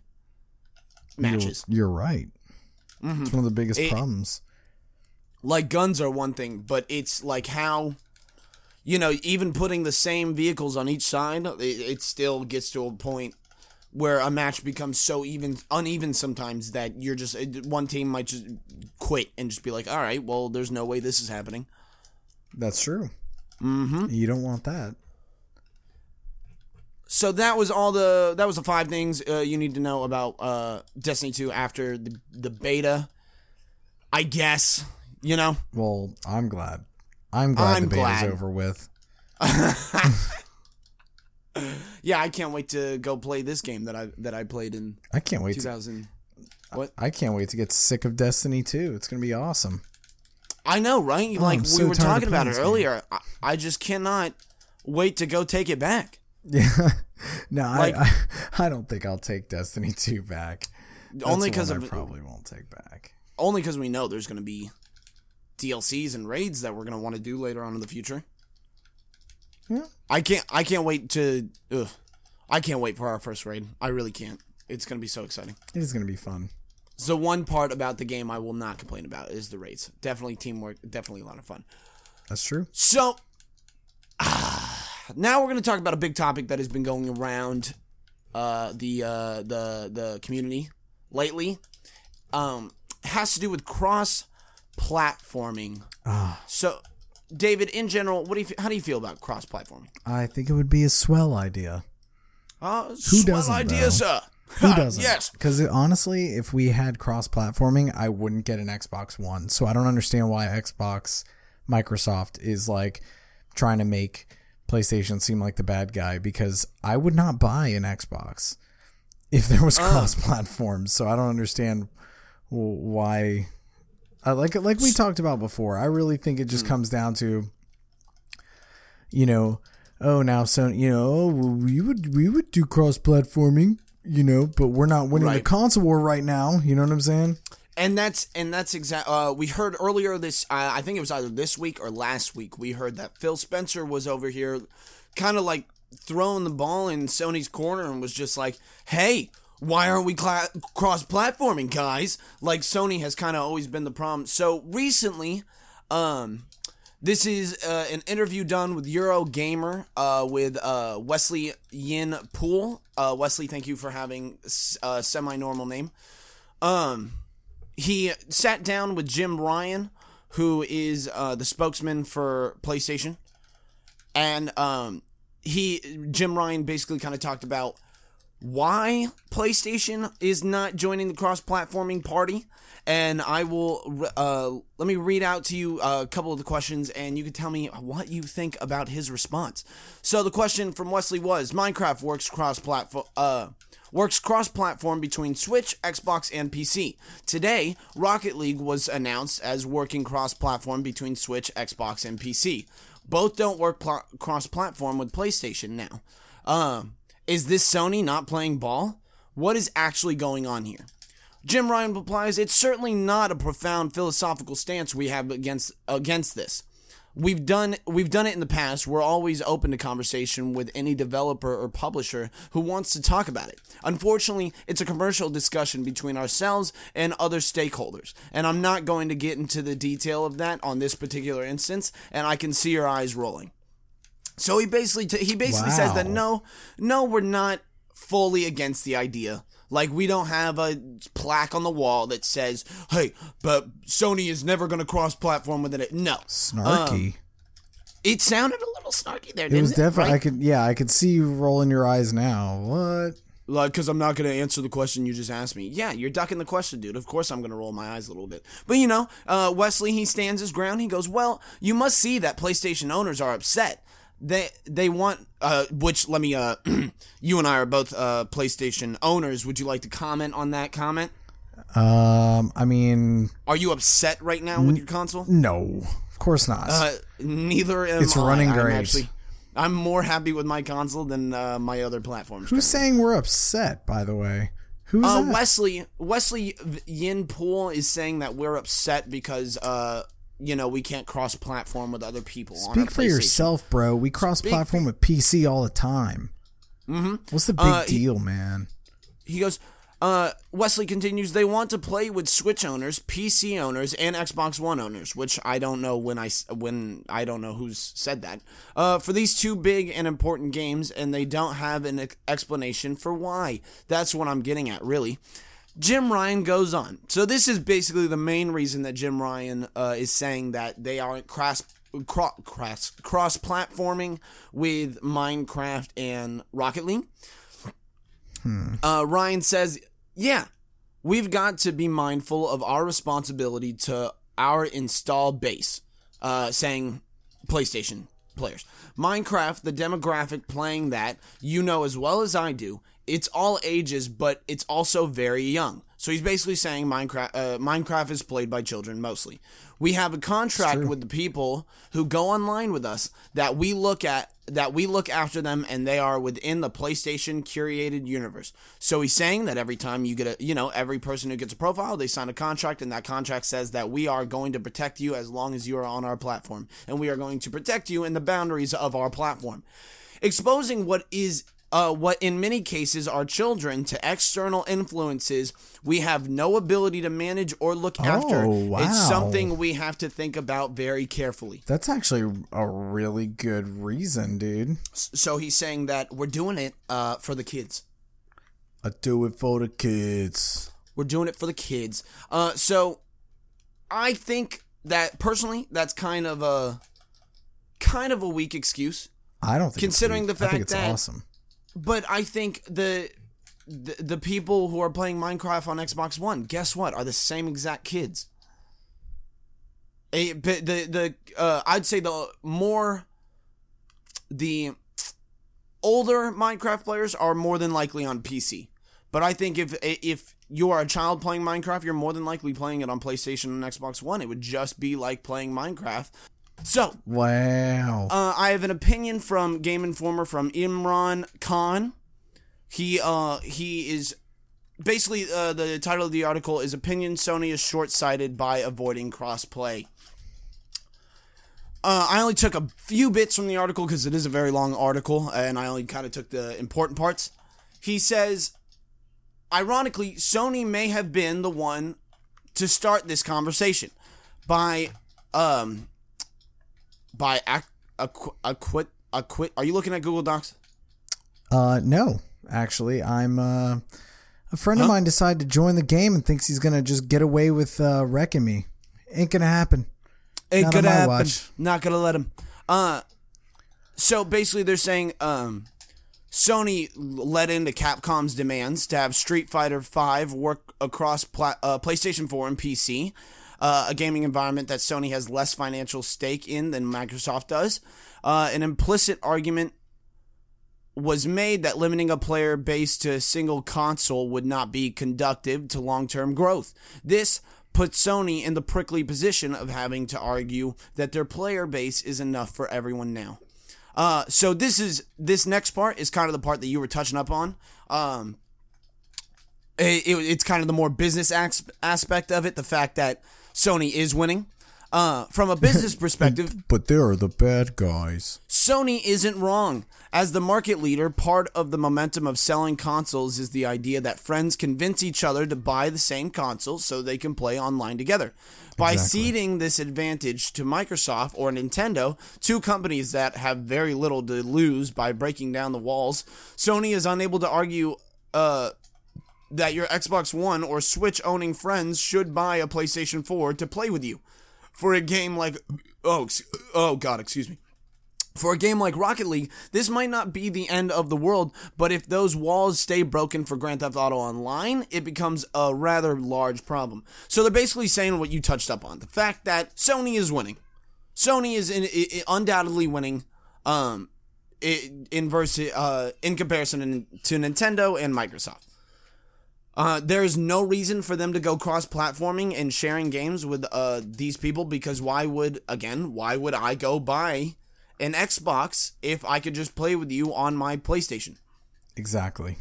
matches. You're, you're right. It's mm-hmm. one of the biggest It- problems. like guns are one thing, but it's like how you know, even putting the same vehicles on each side, it, it still gets to a point where a match becomes so even uneven sometimes that you're just one team might just quit and just be like, "All right, well, there's no way this is happening." That's true. Mm-hmm. You don't want that. So that was all the that was the five things uh, you need to know about uh, Destiny 2 after the the beta. I guess, you know. Well, I'm glad. I'm glad I'm the beta's glad. over with. Yeah, I can't wait to go play this game that I that I played in I can't wait to 2000. What? I can't wait to get sick of Destiny 2. It's going to be awesome. I know, right? Oh, like I'm we were talking about it earlier. I, I just cannot wait to go take it back. Yeah. no, Like- I, I I don't think I'll take Destiny 2 back. That's only because I probably won't take back. only because we know there's going to be DLCs and raids that we're going to want to do later on in the future. Yeah. I can't. I can't wait to. Ugh, I can't wait for our first raid. I really can't. It's going to be so exciting. It is going to be fun. So one part about the game I will not complain about is the raids. Definitely teamwork. Definitely a lot of fun. That's true. So now we're going to talk about a big topic that has been going around uh, the uh, the the community lately. Um, has to do with cross platforming. Ah, So David, in general, what do you how do you feel about cross platforming? I think it would be a swell idea. Uh, Who doesn't, idea, though? sir? Who doesn't? yes. Because honestly, if we had cross platforming, I wouldn't get an Xbox One. So I don't understand why Xbox, Microsoft is like trying to make PlayStation seem like the bad guy because I would not buy an Xbox if there was cross platform. So I don't understand why. Uh, like it like we talked about before, I really think it just comes down to, you know, oh now so you know oh, we would we would do cross platforming, you know, but we're not winning the console war right now. You know what I'm saying? And that's and that's exact. Uh, we heard earlier this. Uh, I think it was either this week or last week. We heard that Phil Spencer was over here, kind of like throwing the ball in Sony's corner and was just like, "Hey, why aren't we cla- cross-platforming, guys?" Like Sony has kind of always been the problem. So recently, um, this is uh, an interview done with Eurogamer uh, with uh, Wesley Yin Pool. Uh, Wesley, thank you for having a semi-normal name. Um, he sat down with Jim Ryan, who is uh, the spokesman for PlayStation, and um, he Jim Ryan basically kind of talked about why PlayStation is not joining the cross-platforming party. And I will uh, let me read out to you a couple of the questions, and you can tell me what you think about his response. So the question from Wesley was: Minecraft works cross-platform. Uh, works cross-platform between Switch, Xbox, and PC. Today, Rocket League was announced as working cross-platform between Switch, Xbox, and PC. Both don't work pl- cross-platform with PlayStation now. Um, is this Sony not playing ball? What is actually going on here? Jim Ryan replies, "It's certainly not a profound philosophical stance we have against against this. We've done we've done it in the past. We're always open to conversation with any developer or publisher who wants to talk about it. Unfortunately, it's a commercial discussion between ourselves and other stakeholders, and I'm not going to get into the detail of that on this particular instance, and I can see your eyes rolling." So he basically t- he basically says that no, no, we're not fully against the idea. Like we don't have a plaque on the wall that says, "Hey, but Sony is never going to cross-platform with it." No, Snarky. it sounded a little snarky there. it was definitely. I right? could. Yeah, I could see you rolling your eyes now. What? like because I'm not going to answer the question you just asked me. Yeah, you're ducking the question, dude. Of course I'm going to roll my eyes a little bit. But you know, uh, Wesley he stands his ground. He goes, "Well, you must see that PlayStation owners are upset. They they want uh, which let me uh, you and I are both uh, PlayStation owners. Would you like to comment on that comment? Um. I mean, Are you upset right now with your console? no. Of course not. Uh, neither am It's I. running I'm great. actually, I'm more happy with my console than uh, my other platforms. Who's saying we're upset? By the way, who's Uh? Wesley Wesley Yin-Poole is saying that we're upset because uh you know we can't cross platform with other people. Speak for yourself, bro. We cross platform with PC all the time. Mm-hmm. What's the big Uh, he- deal, man? He goes. Uh, Wesley continues. They want to play with Switch owners, PC owners, and Xbox One owners, which I don't know when I when I don't know who's said that. Uh, for these two big and important games, and they don't have an explanation for why. That's what I'm getting at, really. Jim Ryan goes on. So this is basically the main reason that Jim Ryan uh, is saying that they aren't cross cross cross cross platforming with Minecraft and Rocket League. Uh, Ryan says, "Yeah, we've got to be mindful of our responsibility to our install base." Uh, saying PlayStation players. Minecraft, the demographic playing that, you know as well as I do, it's all ages, but it's also very young. So he's basically saying Minecraft uh, Minecraft is played by children mostly. We have a contract with the people who go online with us that we look at that we look after them and they are within the PlayStation curated universe. So he's saying that every time you get a you know, every person who gets a profile, they sign a contract and that contract says that we are going to protect you as long as you are on our platform and we are going to protect you in the boundaries of our platform. Exposing what is uh, what in many cases are children to external influences we have no ability to manage or look after. Oh, wow. It's something we have to think about very carefully. That's actually a really good reason, dude. So he's saying that we're doing it uh, for the kids. I do it for the kids. We're doing it for the kids. Uh, so I think that personally, that's kind of a kind of a weak excuse. I don't think Considering it's the weak. I think fact it's that- awesome. But I think the, the the people who are playing Minecraft on Xbox One, guess what, are the same exact kids. A, the the uh, I'd say the more the older Minecraft players are more than likely on PC. But I think if if you are a child playing Minecraft, you're more than likely playing it on PlayStation and Xbox One. It would just be like playing Minecraft. So, Wow. uh, I have an opinion from Game Informer from Imran Khan. He uh he is basically uh, the title of the article is opinion Sony is short-sighted by avoiding crossplay. Uh, I only took a few bits from the article because it is a very long article, and I only kind of took the important parts. He says, ironically, Sony may have been the one to start this conversation by um by ac- acqu- acquit acquit. Are you looking at Google Docs? Uh, no, actually, I'm. Uh, a friend of mine decided to join the game and thinks he's gonna just get away with uh, wrecking me. Ain't gonna happen. Ain't Not gonna happen. watch. Not gonna let him. Uh, so basically, they're saying um, Sony led into Capcom's demands to have Street Fighter V work across pla- uh, PlayStation 4 and PC, uh, a gaming environment that Sony has less financial stake in than Microsoft does. Uh, an implicit argument was made that limiting a player base to a single console would not be conductive to long term growth. This puts Sony in the prickly position of having to argue that their player base is enough for everyone now. Uh, so this is this next part is kind of the part that you were touching up on. Um, it, it- it's kind of the more business as- aspect of it, the fact that Sony is winning. Uh, from a business perspective, But they're the bad guys. Sony isn't wrong. As the market leader, part of the momentum of selling consoles is the idea that friends convince each other to buy the same console so they can play online together. By Exactly. ceding this advantage to Microsoft or Nintendo, two companies that have very little to lose by breaking down the walls, Sony is unable to argue uh, that your Xbox One or Switch owning friends should buy a PlayStation 4 to play with you. For a game like oh oh god, excuse me. For a game like Rocket League, this might not be the end of the world, but if those walls stay broken for Grand Theft Auto Online, it becomes a rather large problem. So they're basically saying what you touched up on the fact that Sony is winning. Sony is in, i- i- undoubtedly winning um, in, versus, uh, in comparison to Nintendo and Microsoft. Uh, there is no reason for them to go cross-platforming and sharing games with uh, these people because why would again why would I go buy an Xbox if I could just play with you on my PlayStation? Exactly.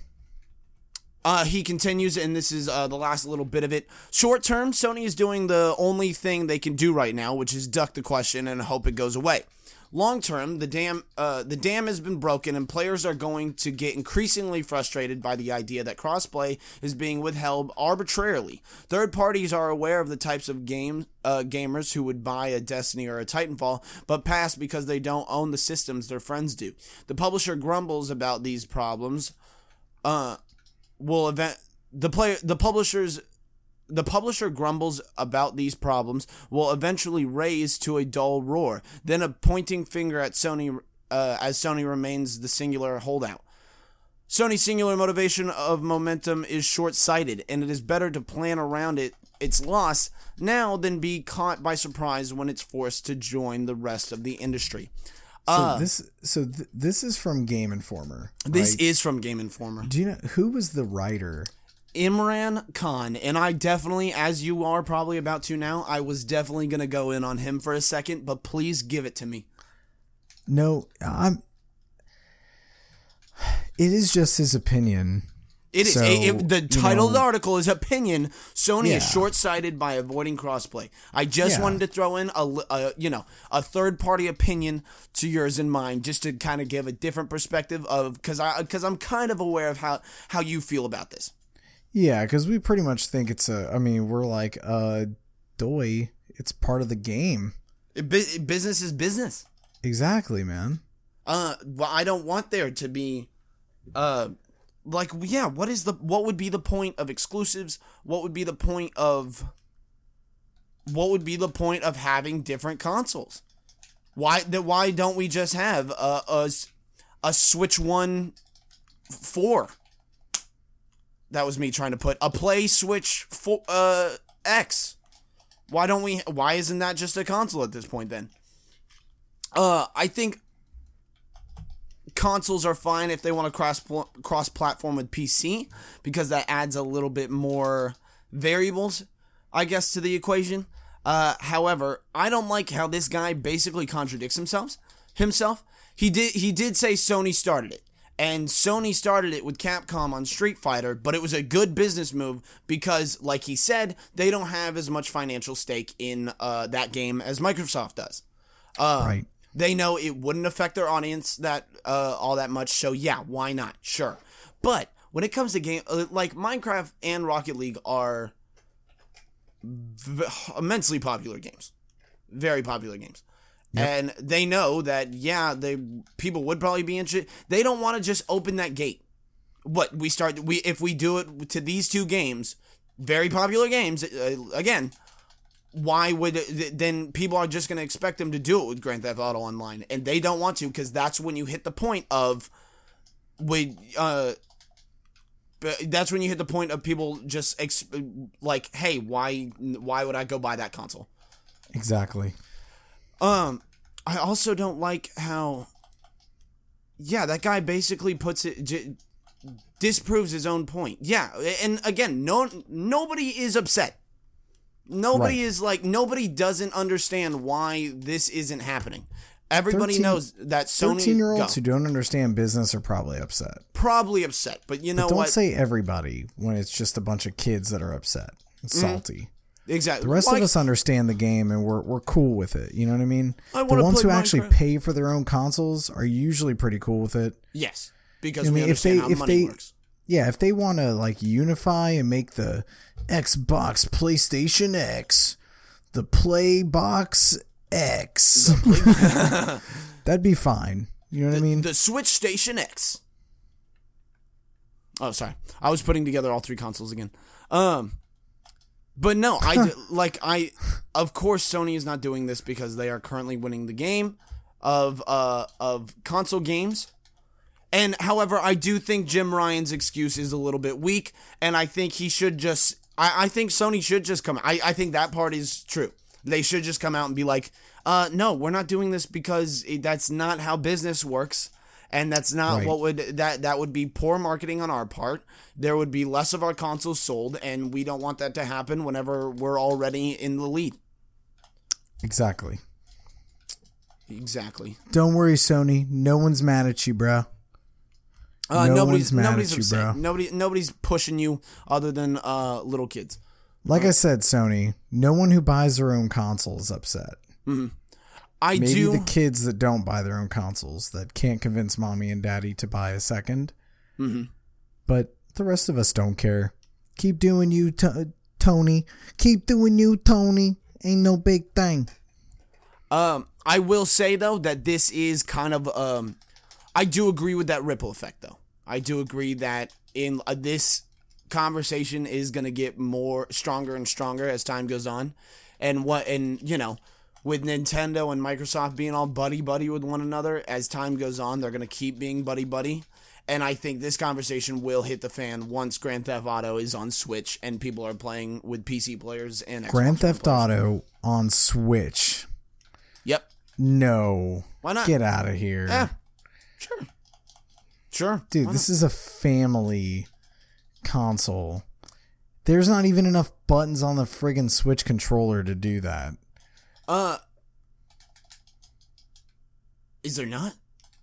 Uh, he continues, and this is uh, the last little bit of it. Short term, Sony is doing the only thing they can do right now, which is duck the question and hope it goes away. Long term, the dam uh, the dam has been broken, and players are going to get increasingly frustrated by the idea that crossplay is being withheld arbitrarily. Third parties are aware of the types of game uh, gamers who would buy a Destiny or a Titanfall, but pass because they don't own the systems their friends do. The publisher grumbles about these problems. Uh, will event the player the publishers the publisher grumbles about these problems will eventually raise to a dull roar then a pointing finger at sony uh, as sony remains the singular holdout sony's singular motivation of momentum is short-sighted and it is better to plan around it its loss now than be caught by surprise when it's forced to join the rest of the industry So this, so th- this is from Game Informer. this right? is from game informer Do you know who was the writer? Imran Khan, and I definitely, as you are probably about to now, I was definitely gonna go in on him for a second, but please give it to me. No, I'm. It is just his opinion. It is So, it- it- the title of the article is opinion. Sony Yeah. is short-sighted by avoiding crossplay. I just Yeah. wanted to throw in a, a you know a third-party opinion to yours and mine, just to kind of give a different perspective of because I because I'm kind of aware of how how you feel about this. Yeah, because we pretty much think it's a. I mean, we're like, uh, doy. It's part of the game. It, bu- business is business. Exactly, man. uh well i don't want there to be uh like yeah what is the what would be the point of exclusives what would be the point of what would be the point of having different consoles Why that? Why don't we just have a a Switch One four? That was me trying to put a Play Switch for uh, X. Why don't we? Why isn't that just a console at this point then? Uh, I think consoles are fine if they want to cross cross platform with PC because that adds a little bit more variables, I guess, to the equation. Uh, however, I don't like how this guy basically contradicts himself. Himself, he did he did say Sony started it, and Sony started it with Capcom on Street Fighter, but it was a good business move because, like he said, they don't have as much financial stake in uh, that game as Microsoft does. Uh, right. They know it wouldn't affect their audience that uh, all that much, so yeah, why not? Sure, but when it comes to game uh, like Minecraft and Rocket League are v- immensely popular games, very popular games, and they know that yeah, they people would probably be interested. They don't want to just open that gate. What we start we if we do it to these two games, very popular games uh, again why would then people are just going to expect them to do it with Grand Theft Auto Online, and they don't want to because that's when you hit the point of we uh. That's when you hit the point of people just ex- like, hey, why why would I go buy that console? Exactly. Um, I also don't like how, yeah, that guy basically puts it j- disproves his own point. Yeah, and again, no nobody is upset. Nobody Right. is like nobody doesn't understand why this isn't happening. Everybody 13 knows that Sony Thirteen-year-olds who don't understand business are probably upset. probably upset, but you know Don't what? say everybody when it's just a bunch of kids that are upset salty. Mm-hmm. Exactly. The rest Like, of us understand the game and we're we're cool with it. You know what I mean? I the ones play who actually pay for their own consoles are usually pretty cool with it. yes, because I we mean, if understand they- how if money they- works. Yeah, if they want to like unify and make the Xbox PlayStation X the Playbox X, that'd be fine. You know what I mean? the Switch Station X. Oh, sorry. I was putting together all three consoles again. Um, but no, I like I. Of course, Sony is not doing this because they are currently winning the game of uh of console games. And however, I do think Jim Ryan's excuse is a little bit weak, and I think he should just. I, I think Sony should just come. I, I think that part is true. They should just come out and be like, uh, no, we're not doing this because it, that's not how business works. And that's not Right. what would that that would be poor marketing on our part. There would be less of our consoles sold, and we don't want that to happen whenever we're already in the lead. exactly. Exactly. Don't worry, Sony. No one's mad at you, bro. Uh, No nobody's nobody's at you, upset. bro. Nobody nobody's pushing you other than uh, little kids. Like I said, Sony, no one who buys their own console is upset. I Maybe do. the kids that don't buy their own consoles that can't convince mommy and daddy to buy a 2nd Mm-hmm. But the rest of us don't care. Keep doing you, T- Tony. Keep doing you, Tony. Ain't no big thing. Um, I will say though that this is kind of um, I do agree with that ripple effect though. I do agree that in uh, this conversation is going to get more stronger and stronger as time goes on, and what and you know. With Nintendo and Microsoft being all buddy buddy with one another, as time goes on, they're gonna keep being buddy buddy, and I think this conversation will hit the fan once Grand Theft Auto is on Switch and people are playing with PC players and Xbox Grand Theft players. Auto on Switch. Yep. No. Why not? Get out of here. Yeah. Sure. Sure. Dude, this is a family console. There's not even enough buttons on the friggin' Switch controller to do that. Uh, is there not?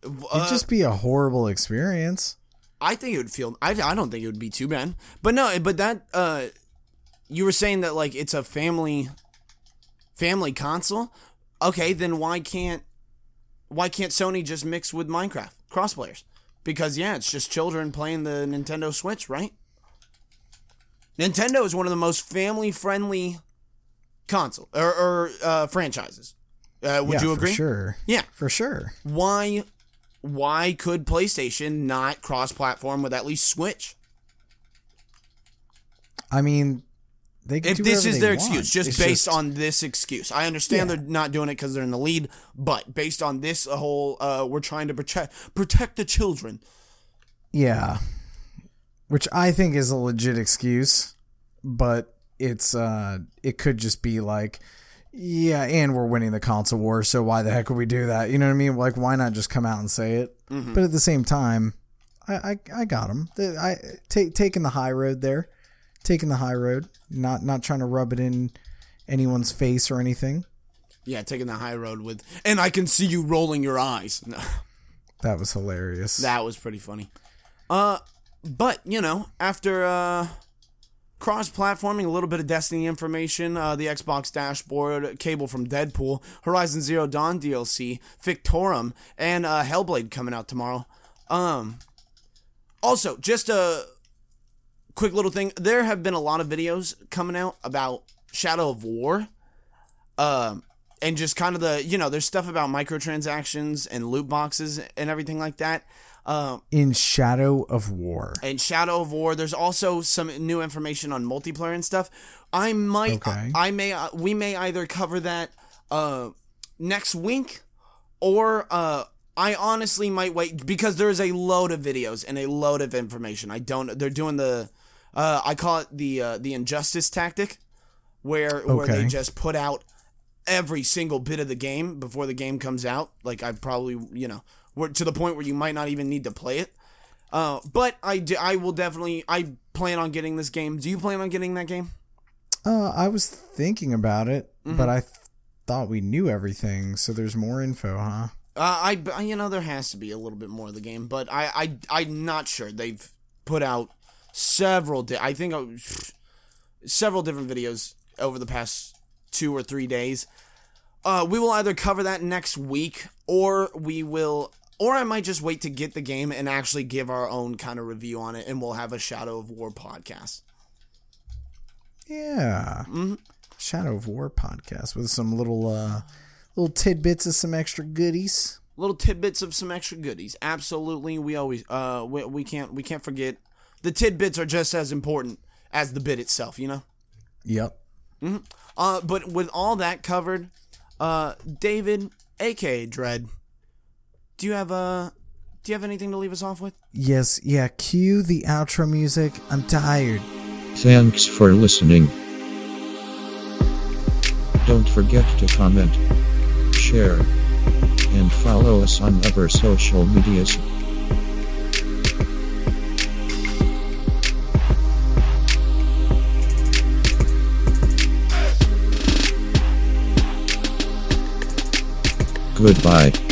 It'd Uh, just be a horrible experience. I think it would feel. I, I don't think it would be too bad. But no. But that. Uh, you were saying that like it's a family. Family console. Okay, then why can't. Why can't Sony just mix with Minecraft cross players? Because yeah, it's just children playing the Nintendo Switch, right? Nintendo is one of the most family friendly console or, or uh, franchises. Uh, would yeah, you agree? For sure. Yeah. For sure. why why could PlayStation not cross platform with at least Switch? I mean, They if this is their want. excuse, just It's based on this excuse. I understand Yeah. they're not doing it because they're in the lead, but based on this whole, uh, we're trying to protect protect the children. Yeah. Which I think is a legit excuse, but it's uh it could just be like yeah, and we're winning the console war, so why the heck would we do that? You know what I mean? Like why not just come out and say it? But at the same time, I I, I got him. I take taking the high road there. Taking the high road, not not trying to rub it in anyone's face or anything. Yeah, taking the high road with, and I can see you rolling your eyes. No, That was hilarious. that was pretty funny. Uh, but you know, after uh, cross-platforming, a little bit of Destiny information, uh, the Xbox dashboard, Cable from Deadpool, Horizon Zero Dawn DLC, Victorum, and uh, Hellblade coming out tomorrow. Um, also, just a quick little thing. There have been a lot of videos coming out about Shadow of War. Um, and just kind of the, you know, there's stuff about microtransactions and loot boxes and everything like that. Um, in Shadow of War. In Shadow of War. There's also some new information on multiplayer and stuff. I might, Okay. I may, uh, we may either cover that uh, next week, or uh, I honestly might wait because there's a load of videos and a load of information. I don't. They're doing the, uh, I call it the uh, the injustice tactic, where where they just put out every single bit of the game before the game comes out. Like I probably, you know, we're to the point where you might not even need to play it. Uh, but I, do, I will definitely. I plan on getting this game. Do you plan on getting that game? Uh, I was thinking about it, Mm-hmm. but I th- thought we knew everything. So there's more info, huh? Uh, I, you know, there has to be a little bit more of the game, but I, I, I'm not sure. They've put out several. Di- I think uh, several different videos over the past two or three days. Uh, we will either cover that next week, or we will, or I might just wait to get the game and actually give our own kind of review on it, and we'll have a Shadow of War podcast. Yeah. Mm-hmm. Shadow of War podcast with some little uh little tidbits of some extra goodies. little tidbits of some extra goodies. Absolutely, we always uh we, we can't we can't forget the tidbits are just as important as the bit itself, you know. Yep. Uh, but with all that covered, uh, David, aka Dread, do you have uh, do you have anything to leave us off with? Yes, yeah, cue the outro music. I'm tired. Thanks for listening. Don't forget to comment, share, and follow us on other social medias. Goodbye.